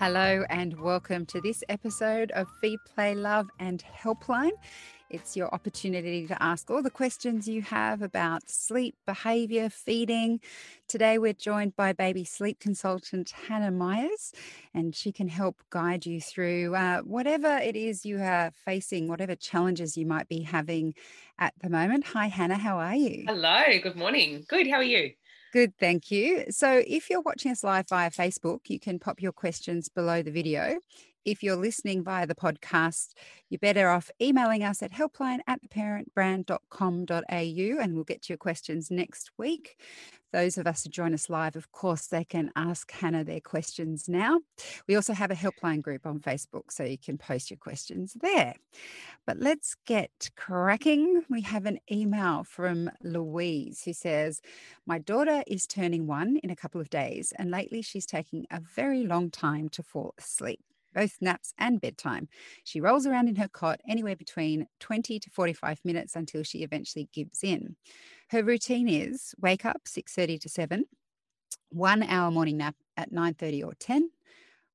Hello, and welcome to this episode of Feed, Play, Love, and Helpline. It's your opportunity to ask all the questions you have about sleep, behavior, feeding. Today, we're joined by baby sleep consultant Hannah Myers, and she can help guide you through uh, whatever it is you are facing, whatever challenges you might be having at the moment. Hi, Hannah, how are you? Hello, good morning. Good, how are you? Good, thank you. So, if you're watching us live via Facebook, you can pop your questions below the video. If you're listening via the podcast, you're better off emailing us at helpline at theparentbrand.com.au and we'll get to your questions next week. Those of us who join us live, of course, they can ask Hannah their questions now. We also have a helpline group on Facebook, so you can post your questions there. But let's get cracking. We have an email from Louise who says, My daughter is turning one in a couple of days, and lately she's taking a very long time to fall asleep both naps and bedtime. She rolls around in her cot anywhere between 20 to 45 minutes until she eventually gives in. Her routine is wake up 6:30 to 7, one hour morning nap at 9:30 or 10,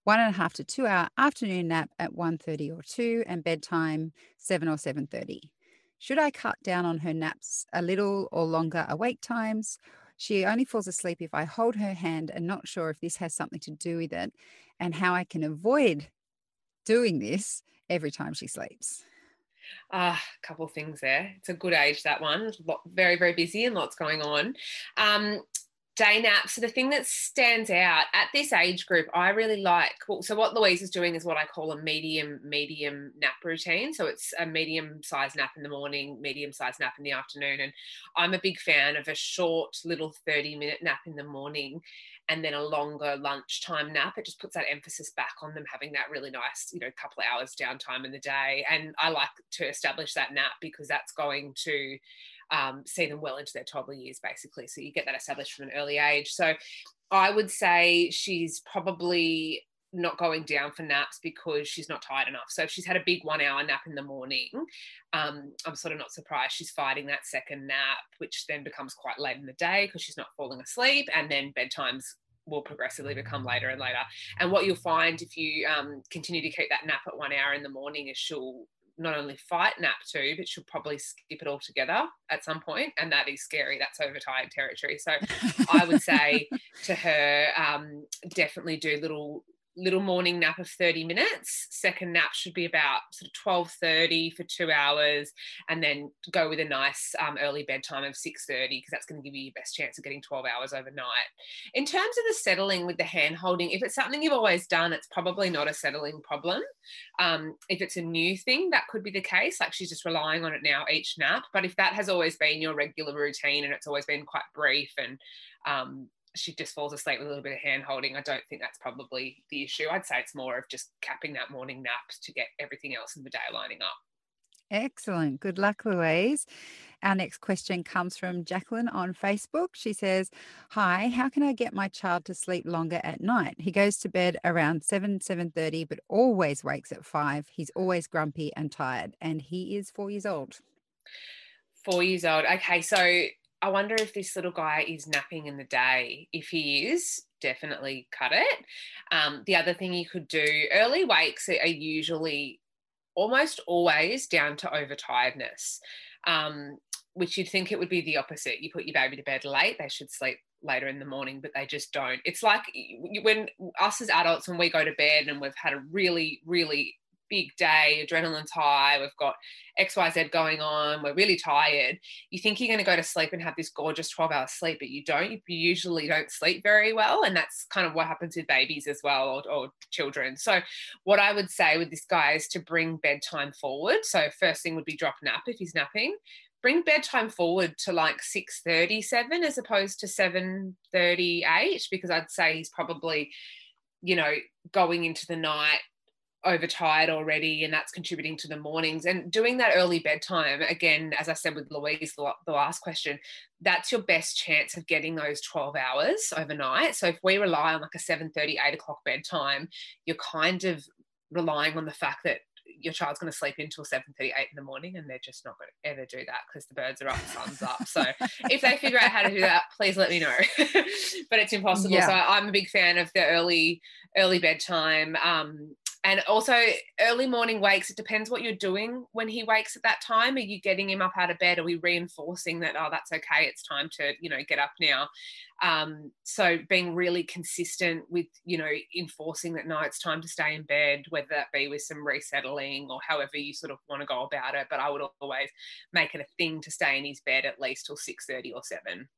one and a half to two hour afternoon nap at 1.30 or 2 and bedtime 7 or 7.30 should i cut down on her naps a little or longer awake times she only falls asleep if I hold her hand and not sure if this has something to do with it and how I can avoid doing this every time she sleeps. Ah, a couple things there. It's a good age that one. Very, very busy and lots going on. Um, day naps. So the thing that stands out at this age group, I really like. So what Louise is doing is what I call a medium medium nap routine. So it's a medium size nap in the morning, medium size nap in the afternoon, and I'm a big fan of a short little 30 minute nap in the morning. And then a longer lunchtime nap. It just puts that emphasis back on them having that really nice, you know, couple hours downtime in the day. And I like to establish that nap because that's going to um, see them well into their toddler years, basically. So you get that established from an early age. So I would say she's probably not going down for naps because she's not tired enough. So if she's had a big one hour nap in the morning, um, I'm sort of not surprised she's fighting that second nap, which then becomes quite late in the day because she's not falling asleep. And then bedtimes will progressively become later and later. And what you'll find if you um, continue to keep that nap at one hour in the morning is she'll not only fight nap two, but she'll probably skip it altogether at some point, and that is scary. That's overtired territory. So I would say to her, um, definitely do little little morning nap of 30 minutes. Second nap should be about sort of 12.30 for two hours and then go with a nice um, early bedtime of 6.30 because that's going to give you your best chance of getting 12 hours overnight. In terms of the settling with the hand holding if it's something you've always done it's probably not a settling problem. Um, if it's a new thing that could be the case like she's just relying on it now each nap. But if that has always been your regular routine and it's always been quite brief and um, she just falls asleep with a little bit of hand holding. I don't think that's probably the issue. I'd say it's more of just capping that morning nap to get everything else in the day lining up. Excellent. Good luck, Louise. Our next question comes from Jacqueline on Facebook. She says, Hi, how can I get my child to sleep longer at night? He goes to bed around 7, 7.30, but always wakes at 5. He's always grumpy and tired, and he is four years old. Four years old. Okay, so I wonder if this little guy is napping in the day. If he is, definitely cut it. Um, the other thing you could do early wakes are usually almost always down to overtiredness, um, which you'd think it would be the opposite. You put your baby to bed late, they should sleep later in the morning, but they just don't. It's like when us as adults, when we go to bed and we've had a really, really big day, adrenaline's high, we've got XYZ going on, we're really tired. You think you're going to go to sleep and have this gorgeous 12 hour sleep, but you don't. You usually don't sleep very well. And that's kind of what happens with babies as well or, or children. So, what I would say with this guy is to bring bedtime forward. So, first thing would be drop nap if he's napping. Bring bedtime forward to like 6:37 as opposed to 7:38 because I'd say he's probably you know going into the night overtired already and that's contributing to the mornings. And doing that early bedtime again as i said with louise the last question that's your best chance of getting those 12 hours overnight. So if we rely on like a 7 30 8 o'clock bedtime you're kind of relying on the fact that your child's going to sleep until 7 38 in the morning and they're just not going to ever do that because the birds are up the sun's up. So if they figure out how to do that please let me know. But it's impossible. Yeah. so i'm a big fan of the early early bedtime. Um, and also early morning wakes it depends what you're doing when he wakes at that time. Are you getting him up out of bed? Are we reinforcing that oh that's okay it's time to you know get up now? Um, so being really consistent with you know enforcing that no it's time to stay in bed whether that be with some resettling or however you sort of want to go about it. But i would always make it a thing to stay in his bed at least till 6.30 or 7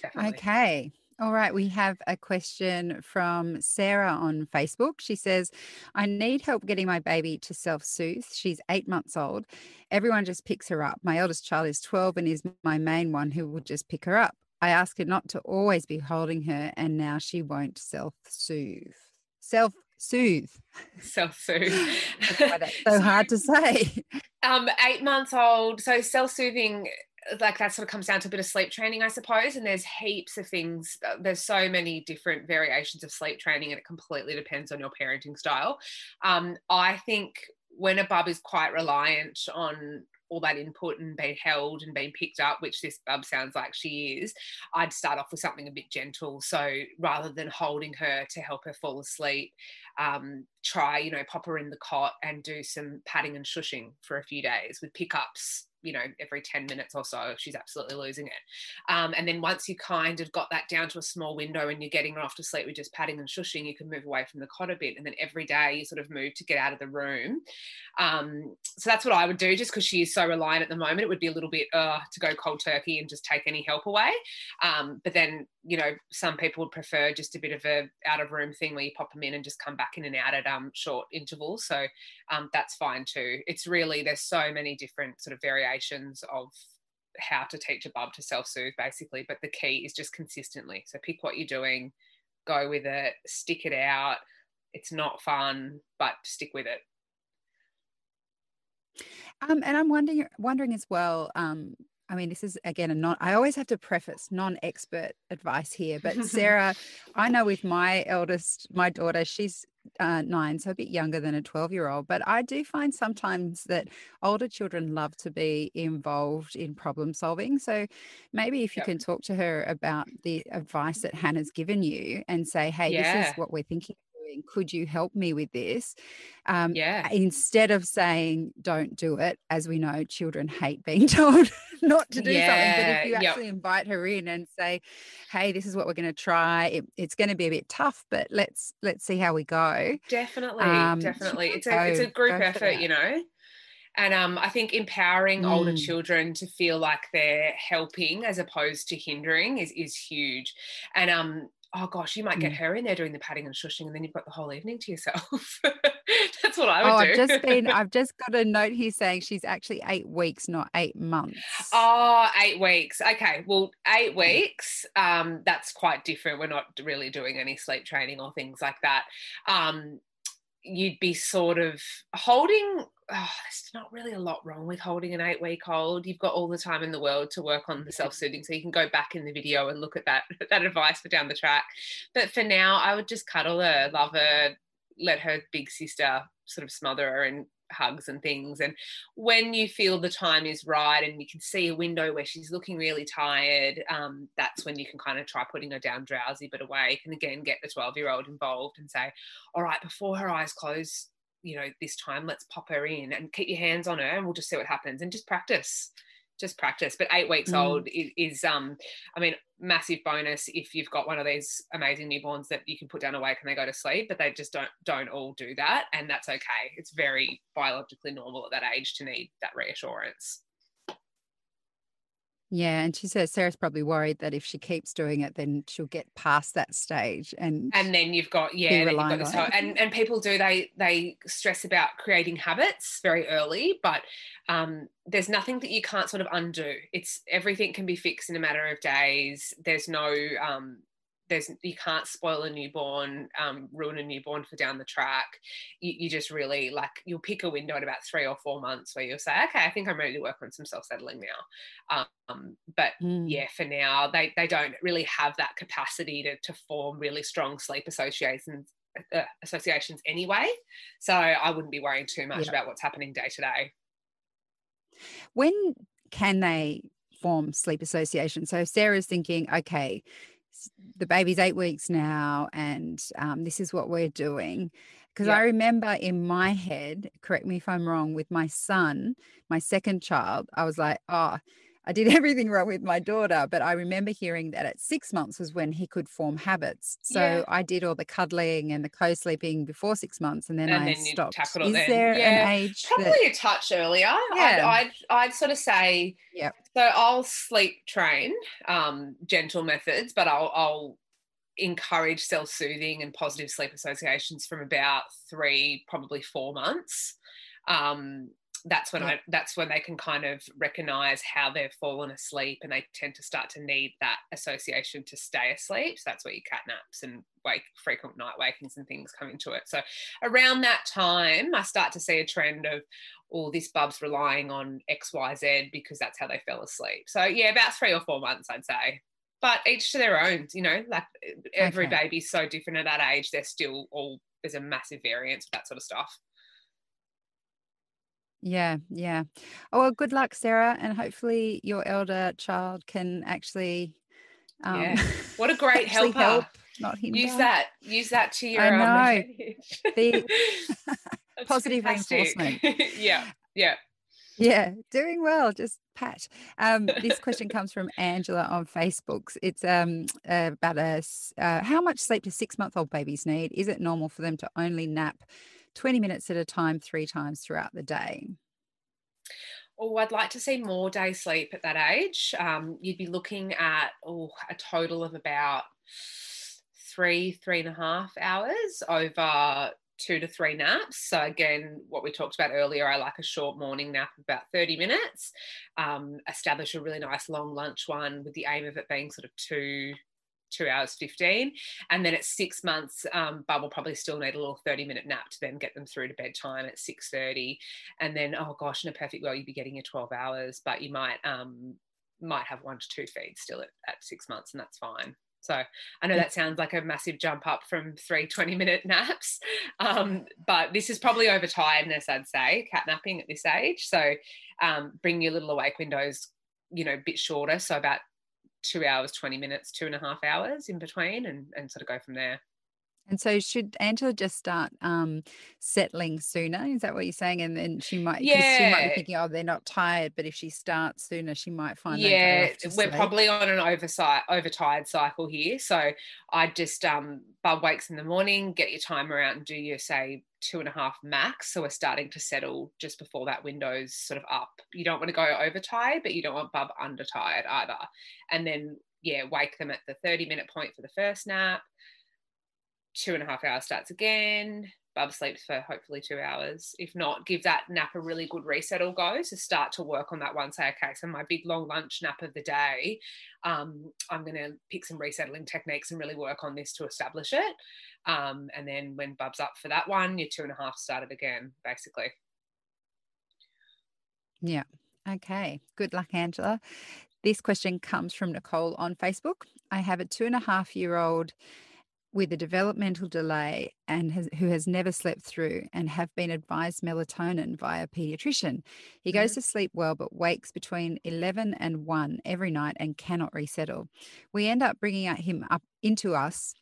Definitely. okay all right, we have a question from Sarah on Facebook. She says, I need help getting my baby to self soothe. She's eight months old. Everyone just picks her up. My eldest child is 12 and is my main one who will just pick her up. I ask her not to always be holding her, and now she won't self soothe. Self soothe. Self soothe. so hard to say. Um, eight months old. So self soothing like that sort of comes down to a bit of sleep training, I suppose. And there's heaps of things. Uh, there's so many different variations of sleep training, and it completely depends on your parenting style. Um, I think when a bub is quite reliant on all that input and being held and being picked up, which this bub sounds like she is, I'd start off with something a bit gentle. So rather than holding her to help her fall asleep, um, try, you know, pop her in the cot and do some patting and shushing for a few days with pickups you know every 10 minutes or so she's absolutely losing it. Um, and then once you kind of got that down to a small window and you're getting her off to sleep with just patting and shushing you can move away from the cot a bit. And then every day you sort of move to get out of the room. Um, so that's what i would do just because she is so reliant at the moment. It would be a little bit uh, to go cold turkey and just take any help away. Um, but then you know some people would prefer just a bit of a out of room thing where you pop them in and just come back in and out at um, short intervals. So um, that's fine too. It's really there's so many different sort of variations of how to teach a bub to self-soothe basically but the key is just consistently. So pick what you're doing go with it stick it out. It's not fun but stick with it. Um, and I'm wondering, wondering as well, um, I mean, this is again a non, I always have to preface non expert advice here, but Sarah, I know with my eldest, my daughter, she's uh, nine, so a bit younger than a 12 year old. But I do find sometimes that older children love to be involved in problem solving. So maybe if you yep. can talk to her about the advice that Hannah's given you and say, hey, yeah. this is what we're thinking could you help me with this um, yeah instead of saying don't do it as we know children hate being told not to do yeah. something but if you actually yep. invite her in and say hey this is what we're going to try it, it's going to be a bit tough but let's let's see how we go definitely um, definitely it's a it's a group effort you know and um, I think empowering mm. older children to feel like they're helping as opposed to hindering is is huge. And um, oh gosh, you might get mm. her in there doing the patting and shushing, and then you've got the whole evening to yourself. That's what I would oh, do. I've just been, I've just got a note here saying she's actually eight weeks, not eight months. Oh, eight weeks. Okay. Well, eight weeks, um, that's quite different. We're not really doing any sleep training or things like that. Um, you'd be sort of holding oh, there's not really a lot wrong with holding an eight week old. You've got all the time in the world to work on the self soothing. So you can go back in the video and look at that, that advice for down the track. But for now, I would just cuddle her, love her, let her big sister sort of smother her and hugs and things. And when you feel the time is right and you can see a window where she's looking really tired, um, that's when you can kind of try putting her down drowsy but awake. And again, get the 12 year old involved and say, all right, before her eyes close, you know, this time let's pop her in and keep your hands on her and we'll just see what happens and just practice just practice. But eight weeks mm. old is, is, um, I mean, massive bonus if you've got one of these amazing newborns that you can put down awake and they go to sleep. But they just don't don't all do that, and that's okay. It's very biologically normal at that age to need that reassurance. Yeah, and she says Sarah's probably worried that if she keeps doing it, then she'll get past that stage, and and then you've got yeah, then you've got this whole, and and people do they they stress about creating habits very early, but um, there's nothing that you can't sort of undo. It's everything can be fixed in a matter of days. There's no um, there's you can't spoil a newborn, um, ruin a newborn for down the track. You, you, just really like you'll pick a window at about three or four months where you'll say, okay, I think I'm ready to work on some self settling now. Um, but mm. yeah, for now they they don't really have that capacity to to form really strong sleep associations uh, associations anyway. So I wouldn't be worrying too much Yeah. about what's happening day to day. When can they form sleep association? So Sarah's thinking, okay, the baby's eight weeks now, and um, this is what we're doing. Because I remember in my head, correct me if I'm wrong, with my son, my second child, I was like, oh, I did everything wrong with my daughter. But I remember hearing that at six months was when he could form habits. So Yeah. I did all the cuddling and the co sleeping before six months, and then And I then you stopped. Is then. there Yeah. an age that Probably a touch earlier. I'd, Yeah. I'd, I'd sort of say, Yeah. so I'll sleep train um, gentle methods, but I'll, I'll encourage self soothing and positive sleep associations from about three, probably four months. Um, that's when Yeah. I that's when they can kind of recognize how they've fallen asleep and they tend to start to need that association to stay asleep. So that's where your cat naps and wake frequent night wakings and things come into it. So around that time, I start to see a trend of, oh, this bub's relying on XYZ because that's how they fell asleep. So yeah, about three or four months, I'd say. But each to their own, you know, like every Okay. baby's so different at that age. They're still all there's a massive variance with that sort of stuff. Yeah, yeah. Oh, well, good luck, Sarah, and hopefully your elder child can actually um Yeah. What a great helper. help, not hinder. Use that. Use that to your I um, know. advantage. The positive fantastic. reinforcement. yeah. Yeah. Yeah, doing well. Just pat. Um, this question comes from Angela on Facebook. It's um uh, about a uh, how much sleep do six-month-old babies need? Is it normal for them to only nap 20 minutes at a time, three times throughout the day? Oh, I'd like to see more day sleep at that age. Um, you'd be looking at oh, a total of about three, three and a half hours over two to three naps. So again, what we talked about earlier, I like a short morning nap of about 30 minutes. Um, establish a really nice long lunch one with the aim of it being sort of two two hours 15 and then at six months um, bub will probably still need a little 30 minute nap to then get them through to bedtime at 6.30 and then oh gosh in a perfect world you'd be getting your 12 hours but you might um might have one to two feeds still at, at six months and that's fine. So i know that sounds like a massive jump up from three 20 minute naps um, but this is probably over tiredness i'd say cat napping at this age. So um, bring your little awake windows you know a bit shorter so about two hours 20 minutes two and a half hours in between and, and sort of go from there And so should Angela just start um, settling sooner? Is that what you're saying? And then she might, yeah, she might be thinking, oh, they're not tired, but if she starts sooner, she might find yeah we're sleep. probably on an oversight overtired cycle here so i just um bub wakes in the morning get your timer out and do your say two and a half max so we're starting to settle just before that window's sort of up you don't want to go overtired but you don't want bub undertired either and then yeah wake them at the 30 minute point for the first nap two and a half hours starts again Bub sleeps for hopefully two hours. If not, give that nap a really good reset or go. So start to work on that one. Say, okay, so my big long lunch nap of the day, um, I'm going to pick some resettling techniques and really work on this to establish it. Um, and then when Bub's up for that one, your two and a half started again, basically. Yeah. Okay. Good luck, Angela. This question comes from Nicole on Facebook. I have a two and a half year old with a developmental delay and has, who has never slept through and have been advised melatonin via a pediatrician. He goes mm-hmm. to sleep well but wakes between 11 and 1 every night and cannot resettle. We end up bringing him up into us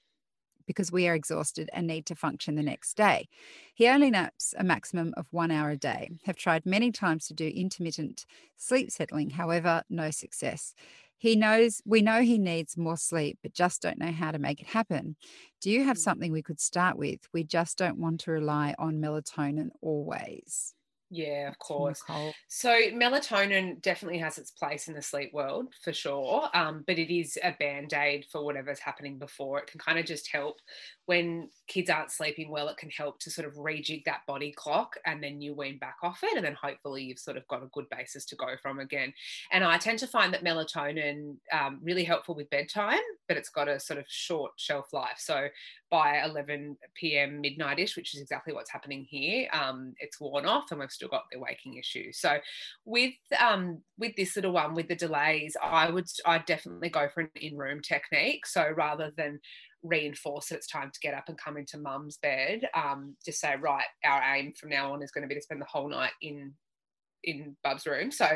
because we are exhausted and need to function the next day. He only naps a maximum of one hour a day. Have tried many times to do intermittent sleep settling, however, no success. He knows we know he needs more sleep, but just don't know how to make it happen. Do you have Mm. something we could start with? We just don't want to rely on melatonin always. Yeah, of course. So melatonin definitely has its place in the sleep world for sure, um, but it is a band aid for whatever's happening before. It can kind of just help when kids aren't sleeping well. It can help to sort of rejig that body clock, and then you wean back off it, and then hopefully you've sort of got a good basis to go from again. And I tend to find that melatonin um, really helpful with bedtime. but it's got a sort of short shelf life. So by 11 p.m. midnightish, which is exactly what's happening here, um, it's worn off, and we've still got their waking issue. So with um, with this little one, with the delays, I would I definitely go for an in-room technique. So rather than reinforce that it's time to get up and come into mum's bed, um, just say right, our aim from now on is going to be to spend the whole night in in Bub's room. So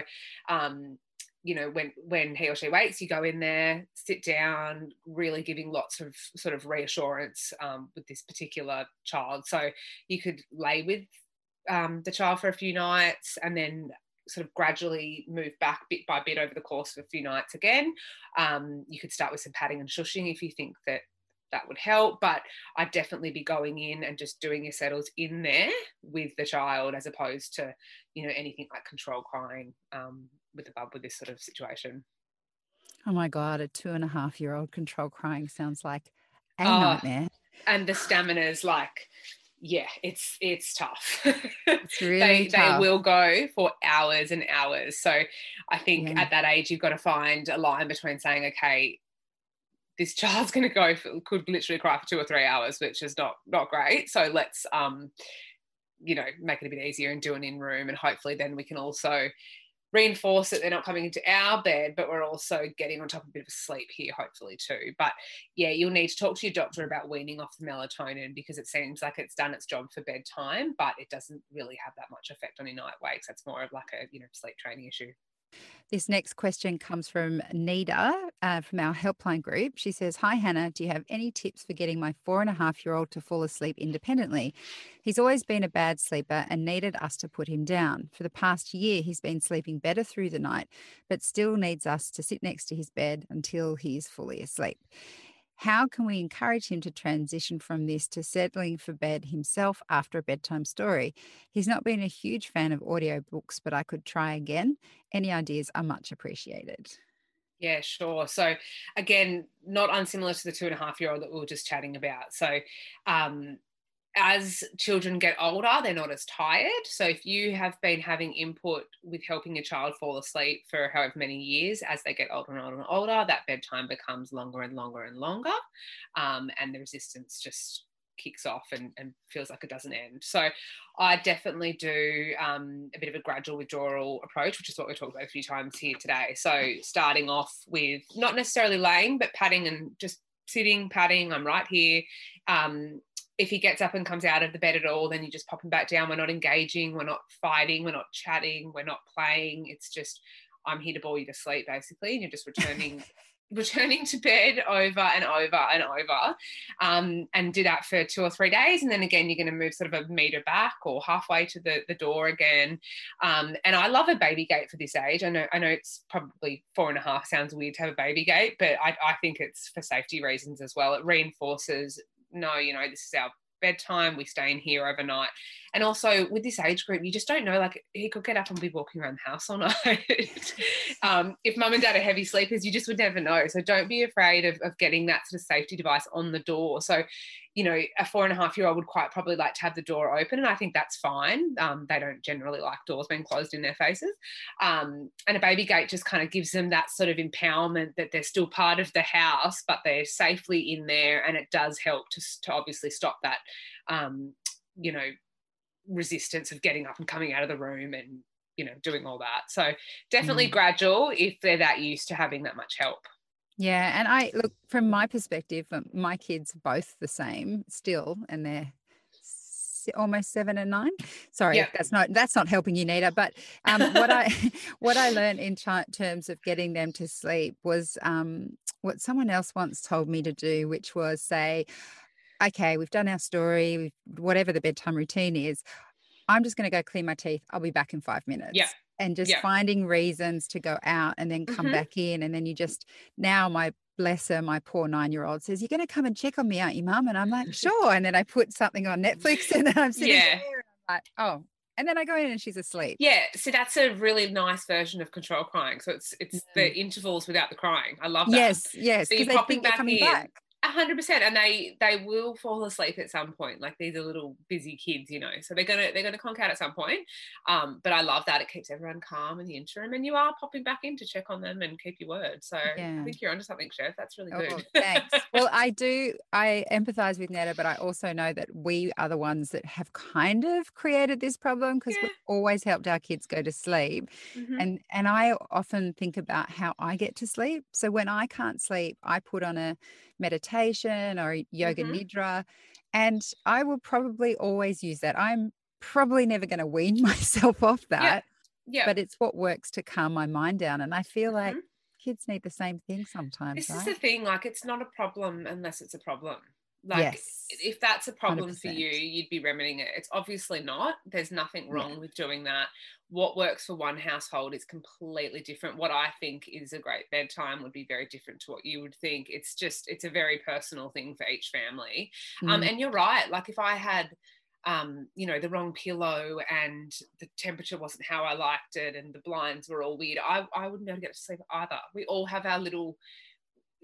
um, you know when when he or she wakes you go in there sit down really giving lots of sort of reassurance um, with this particular child so you could lay with um, the child for a few nights and then sort of gradually move back bit by bit over the course of a few nights again um, you could start with some padding and shushing if you think that that would help but i'd definitely be going in and just doing your settles in there with the child as opposed to you know anything like control crying um, with the bub with this sort of situation. Oh my God, a two and a half year old control crying sounds like a oh, nightmare. And the stamina is like, yeah, it's it's tough. It's really they, tough. they will go for hours and hours. So I think yeah. at that age you've got to find a line between saying, okay, this child's going to go for, could literally cry for two or three hours, which is not not great. So let's um, you know, make it a bit easier and do an in room, and hopefully then we can also reinforce that they're not coming into our bed, but we're also getting on top of a bit of a sleep here, hopefully, too. But yeah, you'll need to talk to your doctor about weaning off the melatonin because it seems like it's done its job for bedtime, but it doesn't really have that much effect on your night wakes. That's more of like a, you know, sleep training issue. This next question comes from Nida uh, from our helpline group. She says, Hi, Hannah. Do you have any tips for getting my four and a half year old to fall asleep independently? He's always been a bad sleeper and needed us to put him down. For the past year, he's been sleeping better through the night, but still needs us to sit next to his bed until he's fully asleep. How can we encourage him to transition from this to settling for bed himself after a bedtime story? He's not been a huge fan of audiobooks, but I could try again. Any ideas are much appreciated. Yeah, sure. So, again, not unsimilar to the two and a half year old that we were just chatting about. So, um, as children get older, they're not as tired. So if you have been having input with helping your child fall asleep for however many years, as they get older and older and older, that bedtime becomes longer and longer and longer, um, and the resistance just kicks off and, and, feels like it doesn't end. So I definitely do um, a bit of a gradual withdrawal approach, which is what we talked about a few times here today. So starting off with not necessarily laying, but patting and just sitting, patting. I'm right here. Um, if he gets up and comes out of the bed at all, then you just pop him back down. We're not engaging, we're not fighting, we're not chatting, we're not playing. It's just I'm here to bore you to sleep, basically, and you're just returning returning to bed over and over and over um, and do that for two or three days and then again you're going to move sort of a meter back or halfway to the, the door again um, and i love a baby gate for this age i know i know it's probably four and a half sounds weird to have a baby gate but i, I think it's for safety reasons as well it reinforces no, you know, this is our bedtime. We stay in here overnight. And also with this age group, you just don't know, like he could get up and be walking around the house all night. um, if mum and dad are heavy sleepers, you just would never know. So don't be afraid of, of getting that sort of safety device on the door. So you know, a four and a half year old would quite probably like to have the door open, and I think that's fine. Um, they don't generally like doors being closed in their faces. Um, and a baby gate just kind of gives them that sort of empowerment that they're still part of the house, but they're safely in there, and it does help to, to obviously stop that, um, you know, resistance of getting up and coming out of the room and you know doing all that. So definitely mm. gradual if they're that used to having that much help. Yeah. And I look from my perspective, um, my kids are both the same still, and they're almost seven and nine. Sorry, yep. that's not that's not helping you, Nita. But um, what I what I learned in terms of getting them to sleep was um, what someone else once told me to do, which was say, "Okay, we've done our story, whatever the bedtime routine is. I'm just going to go clean my teeth. I'll be back in five minutes." Yeah and just yeah. finding reasons to go out and then come mm-hmm. back in and then you just now my bless her my poor nine year old says you're going to come and check on me aren't you mum and i'm like sure and then i put something on netflix and then i'm sitting yeah. there and i'm like oh and then I go in and she's asleep. Yeah, so that's a really nice version of control crying. So it's it's mm. the intervals without the crying. I love that. Yes, yes. So you're popping back in. Back. 100% and they they will fall asleep at some point. Like these are little busy kids, you know, so they're gonna they're gonna conk out at some point. Um, but I love that it keeps everyone calm in the interim, and you are popping back in to check on them and keep your word. So yeah. I think you're onto something, Chef. That's really good. Oh, thanks. well, I do. I empathise with Netta, but I also know that we are the ones that have kind of created this problem because yeah. we've always helped our kids go to sleep, mm-hmm. and and I often think about how I get to sleep. So when I can't sleep, I put on a meditation or yoga mm-hmm. nidra. And I will probably always use that. I'm probably never going to wean myself off that. Yeah. yeah. But it's what works to calm my mind down. And I feel mm-hmm. like kids need the same thing sometimes. This right? is the thing, like it's not a problem unless it's a problem. Like yes. if that's a problem 100%. for you, you'd be remedying it. It's obviously not. There's nothing wrong yeah. with doing that. What works for one household is completely different. What I think is a great bedtime would be very different to what you would think. It's just it's a very personal thing for each family. Um, mm. Um, and you're right. Like if I had um, you know, the wrong pillow and the temperature wasn't how I liked it and the blinds were all weird, I, I wouldn't be able to get to sleep either. We all have our little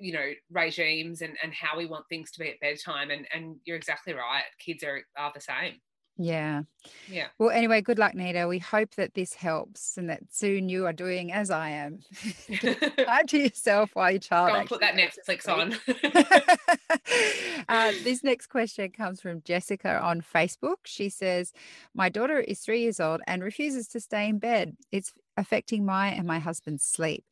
you know regimes and and how we want things to be at bedtime and and you're exactly right kids are are the same. Yeah. Yeah. Well anyway good luck nita. We hope that this helps and that soon you are doing as i am. Add to yourself while your child Go and put that netflix on. Uh, this next question comes from jessica on facebook. She says my daughter is three years old and refuses to stay in bed. It's affecting my and my husband's sleep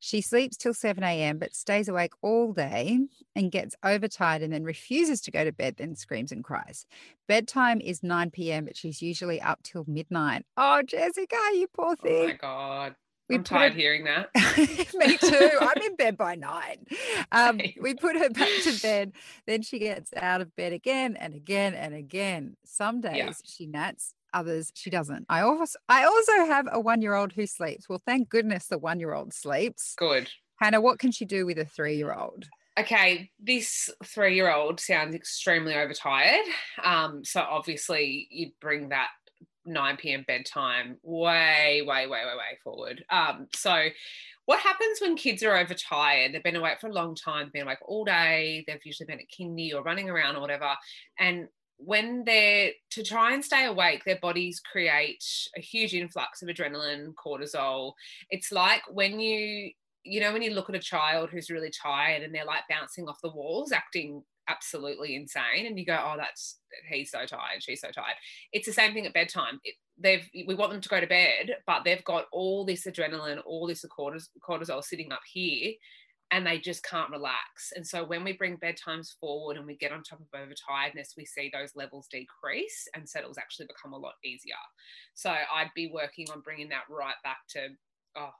she sleeps till 7 a.m., but stays awake all day and gets overtired and then refuses to go to bed, then screams and cries. Bedtime is 9 p.m., but she's usually up till midnight. Oh, Jessica, you poor thing. Oh my God. We I'm tired her... hearing that. Me too. I'm in bed by nine. Um, we put her back to bed. Then she gets out of bed again and again and again. Some days yeah. she nats, others she doesn't. I also I also have a one year old who sleeps. Well, thank goodness the one year old sleeps. Good. Hannah, what can she do with a three year old? Okay, this three year old sounds extremely overtired. Um, so obviously you'd bring that 9 p.m. bedtime way, way, way, way, way forward. Um, so what happens when kids are overtired? They've been awake for a long time, they've been awake all day, they've usually been at kindy or running around or whatever. And when they're to try and stay awake, their bodies create a huge influx of adrenaline, cortisol. It's like when you, you know, when you look at a child who's really tired and they're like bouncing off the walls, acting absolutely insane, and you go, "Oh, that's he's so tired, she's so tired." It's the same thing at bedtime. It, they've we want them to go to bed, but they've got all this adrenaline, all this cortisol sitting up here, and they just can't relax. And so when we bring bedtimes forward and we get on top of overtiredness, we see those levels decrease and settles actually become a lot easier. So I'd be working on bringing that right back to, oh,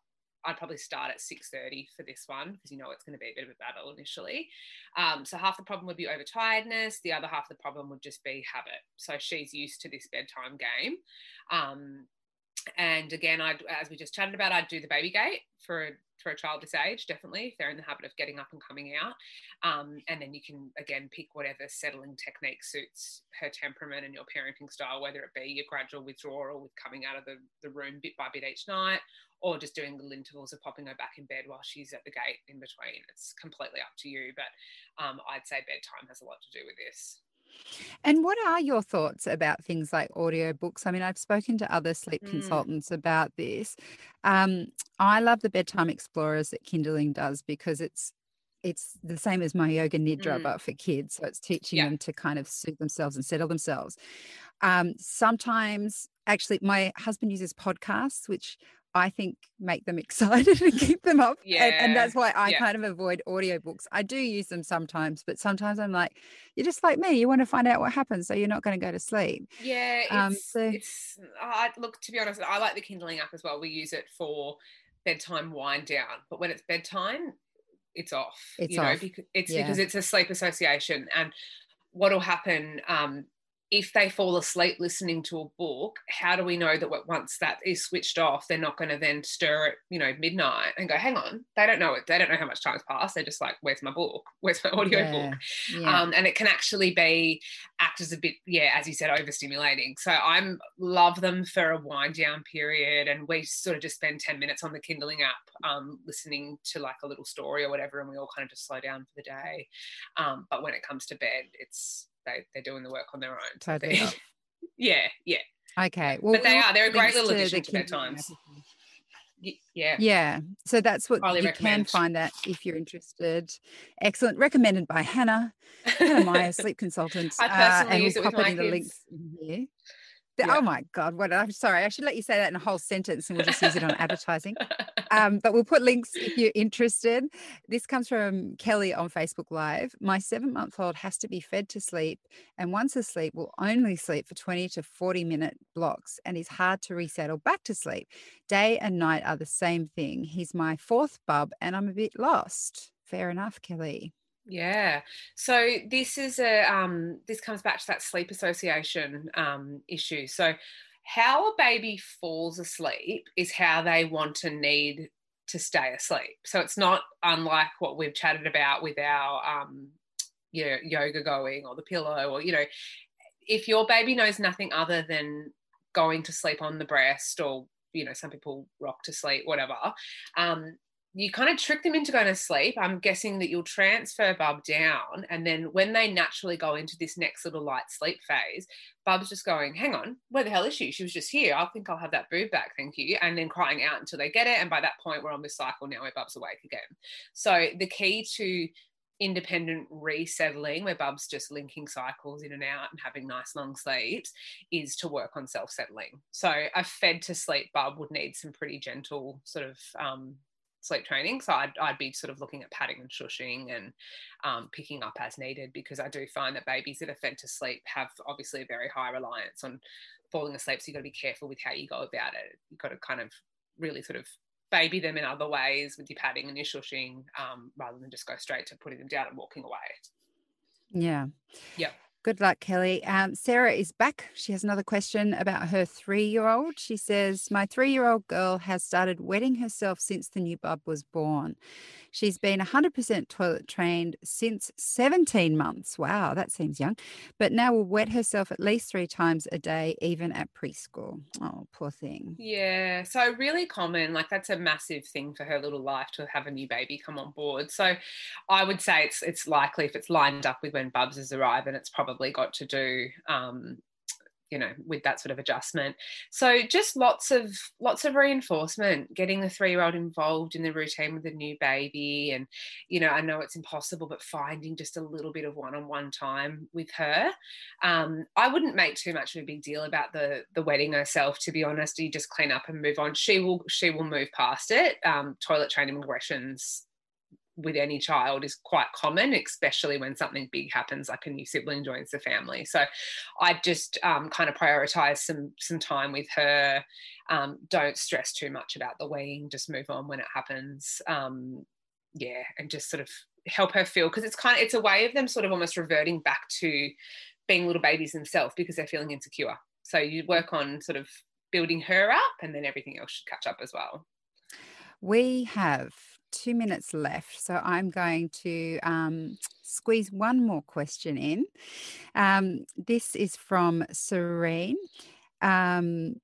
I'd probably start at 6.30 for this one because you know it's going to be a bit of a battle initially. Um, so half the problem would be overtiredness. The other half of the problem would just be habit. So she's used to this bedtime game. Um, and again, I'd, as we just chatted about, I'd do the baby gate for for a child this age, definitely, if they're in the habit of getting up and coming out. Um, and then you can, again, pick whatever settling technique suits her temperament and your parenting style, whether it be your gradual withdrawal with coming out of the, the room bit by bit each night, or just doing little intervals of popping her back in bed while she's at the gate in between. It's completely up to you. But um, I'd say bedtime has a lot to do with this. And what are your thoughts about things like audiobooks? I mean, I've spoken to other sleep mm. consultants about this. Um, I love the bedtime explorers that Kinderling does because it's it's the same as my yoga nidra, mm. but for kids. So it's teaching yeah. them to kind of soothe themselves and settle themselves. Um, sometimes, actually, my husband uses podcasts, which I think make them excited and keep them up. Yeah. And, and that's why I yeah. kind of avoid audiobooks. I do use them sometimes, but sometimes I'm like, you're just like me. You want to find out what happens, so you're not going to go to sleep. Yeah. Um, it's, so it's I look to be honest, I like the Kinderling app as well. We use it for bedtime wind down, but when it's bedtime, it's off. It's you know, off. because it's yeah. because it's a sleep association. And what'll happen, um, if they fall asleep listening to a book, how do we know that once that is switched off, they're not going to then stir at you know midnight and go, hang on, they don't know it, they don't know how much time's passed. They're just like, where's my book? Where's my audio yeah. book? Yeah. Um, and it can actually be act as a bit, yeah, as you said, overstimulating. So I'm love them for a wind down period, and we sort of just spend ten minutes on the Kinderling app, um, listening to like a little story or whatever, and we all kind of just slow down for the day. Um, but when it comes to bed, it's they, they're doing the work on their own. Totally. yeah, yeah. Okay. Well, but they are. They're a great little addition to, their times. Yeah. Yeah. So that's what Highly you recommend. can find that if you're interested. Excellent. Recommended by Hannah, Hannah Meyer, sleep consultant. I personally uh, and use we'll it with my the links in here. Yeah. Oh my God, what I'm sorry. I should let you say that in a whole sentence and we'll just use it on advertising. Um, but we'll put links if you're interested. This comes from Kelly on Facebook Live. My seven month old has to be fed to sleep, and once asleep, will only sleep for 20 to 40 minute blocks and is hard to resettle back to sleep. Day and night are the same thing. He's my fourth bub, and I'm a bit lost. Fair enough, Kelly. Yeah. So this is a um, this comes back to that sleep association um, issue. So how a baby falls asleep is how they want to need to stay asleep. So it's not unlike what we've chatted about with our um, you know, yoga going or the pillow or you know, if your baby knows nothing other than going to sleep on the breast or you know some people rock to sleep whatever um, you kind of trick them into going to sleep. I'm guessing that you'll transfer Bub down. And then when they naturally go into this next little light sleep phase, Bub's just going, hang on, where the hell is she? She was just here. I think I'll have that boob back. Thank you. And then crying out until they get it. And by that point, we're on this cycle now where Bub's awake again. So the key to independent resettling where bub's just linking cycles in and out and having nice long sleeps is to work on self-settling so a fed to sleep bub would need some pretty gentle sort of um, sleep training. So I'd, I'd be sort of looking at padding and shushing and um, picking up as needed because I do find that babies that are fed to sleep have obviously a very high reliance on falling asleep. So you've got to be careful with how you go about it. You've got to kind of really sort of baby them in other ways with your padding and your shushing um, rather than just go straight to putting them down and walking away. Yeah. Yep. Good luck, Kelly. Um, Sarah is back. She has another question about her three year old. She says, My three year old girl has started wetting herself since the new bub was born. She's been 100% toilet trained since 17 months. Wow, that seems young. But now will wet herself at least three times a day, even at preschool. Oh, poor thing. Yeah. So, really common. Like, that's a massive thing for her little life to have a new baby come on board. So, I would say it's, it's likely if it's lined up with when Bubs has arrived, and it's probably got to do um, you know with that sort of adjustment. So just lots of lots of reinforcement getting the three year old involved in the routine with the new baby and you know i know it's impossible but finding just a little bit of one-on-one time with her. Um, i wouldn't make too much of a big deal about the the wedding herself to be honest. You just clean up and move on. She will she will move past it. Um, toilet training aggressions with any child is quite common, especially when something big happens, like a new sibling joins the family. So I just um, kind of prioritize some some time with her. Um, don't stress too much about the weaning. Just move on when it happens. Um, yeah, and just sort of help her feel because it's kind of it's a way of them sort of almost reverting back to being little babies themselves because they're feeling insecure. So you work on sort of building her up, and then everything else should catch up as well. We have two minutes left. So I'm going to um, squeeze one more question in. Um, this is from Serene. Um,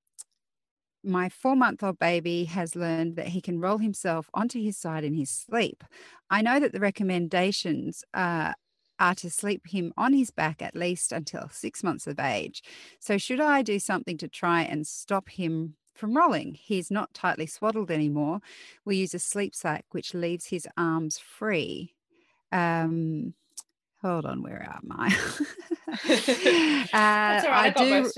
my four month old baby has learned that he can roll himself onto his side in his sleep. I know that the recommendations uh, are to sleep him on his back at least until six months of age. So, should I do something to try and stop him from rolling. He's not tightly swaddled anymore. We use a sleep sack, which leaves his arms free. Um, hold on, where am I? uh, I, I do,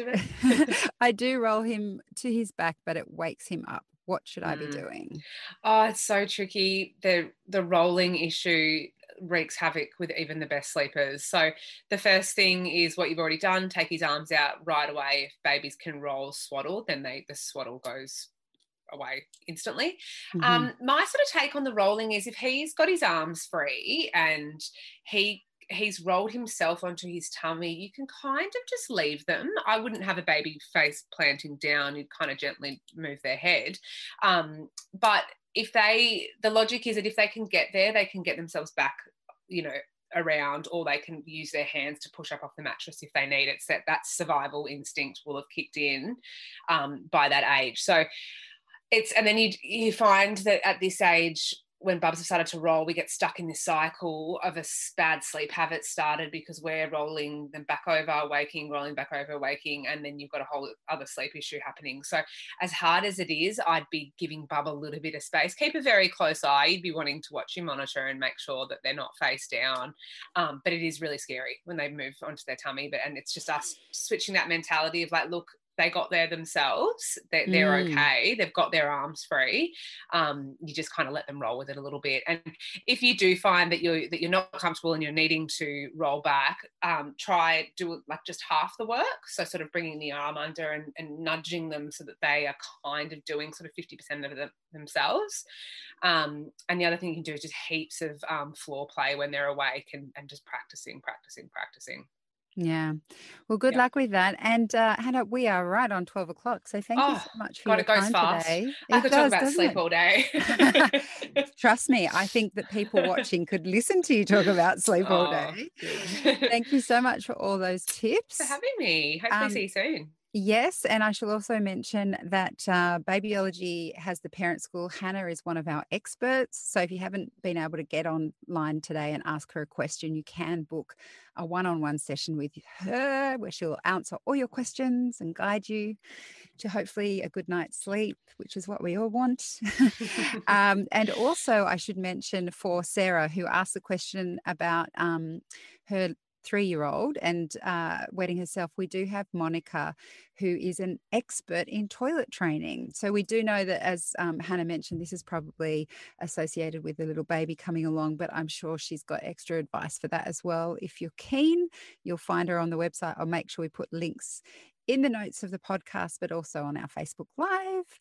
I do roll him to his back, but it wakes him up. What should I be mm. doing? Oh, it's so tricky. The the rolling issue wreaks havoc with even the best sleepers. So the first thing is what you've already done: take his arms out right away. If babies can roll swaddle, then they the swaddle goes away instantly. Mm-hmm. Um, my sort of take on the rolling is if he's got his arms free and he he's rolled himself onto his tummy, you can kind of just leave them. I wouldn't have a baby face planting down, you'd kind of gently move their head. Um, but if they, the logic is that if they can get there, they can get themselves back, you know, around or they can use their hands to push up off the mattress if they need it. So that survival instinct will have kicked in um, by that age. So it's, and then you, you find that at this age, when bubs have started to roll, we get stuck in this cycle of a bad sleep habit started because we're rolling them back over, waking, rolling back over, waking, and then you've got a whole other sleep issue happening. So, as hard as it is, I'd be giving bub a little bit of space. Keep a very close eye. You'd be wanting to watch your monitor and make sure that they're not face down. Um, but it is really scary when they move onto their tummy. But and it's just us switching that mentality of like, look, they got there themselves. They're, they're mm. okay. They've got their arms free. Um, you just kind of let them roll with it a little bit. And if you do find that you're that you're not comfortable and you're needing to roll back, um, try do like just half the work. So sort of bringing the arm under and, and nudging them so that they are kind of doing sort of fifty percent of them themselves. Um, and the other thing you can do is just heaps of um, floor play when they're awake and, and just practicing, practicing, practicing. Yeah. Well, good luck with that. And uh, Hannah, we are right on 12 o'clock. So thank oh, you so much for God, your it goes time fast. today. I it could does, talk about sleep it? all day. Trust me, I think that people watching could listen to you talk about sleep oh, all day. thank you so much for all those tips. For having me. Hopefully um, see you soon. Yes, and I shall also mention that uh, Babyology has the parent school. Hannah is one of our experts. So if you haven't been able to get online today and ask her a question, you can book a one on one session with her where she'll answer all your questions and guide you to hopefully a good night's sleep, which is what we all want. um, and also, I should mention for Sarah, who asked the question about um, her three year old and uh, wetting herself, we do have Monica, who is an expert in toilet training. So we do know that, as um, Hannah mentioned, this is probably associated with a little baby coming along, but I'm sure she's got extra advice for that as well. If you're keen, you'll find her on the website. I'll make sure we put links in the notes of the podcast, but also on our Facebook Live.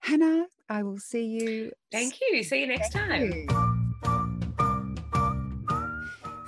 Hannah, I will see you. Thank you. See you next Thank time. You.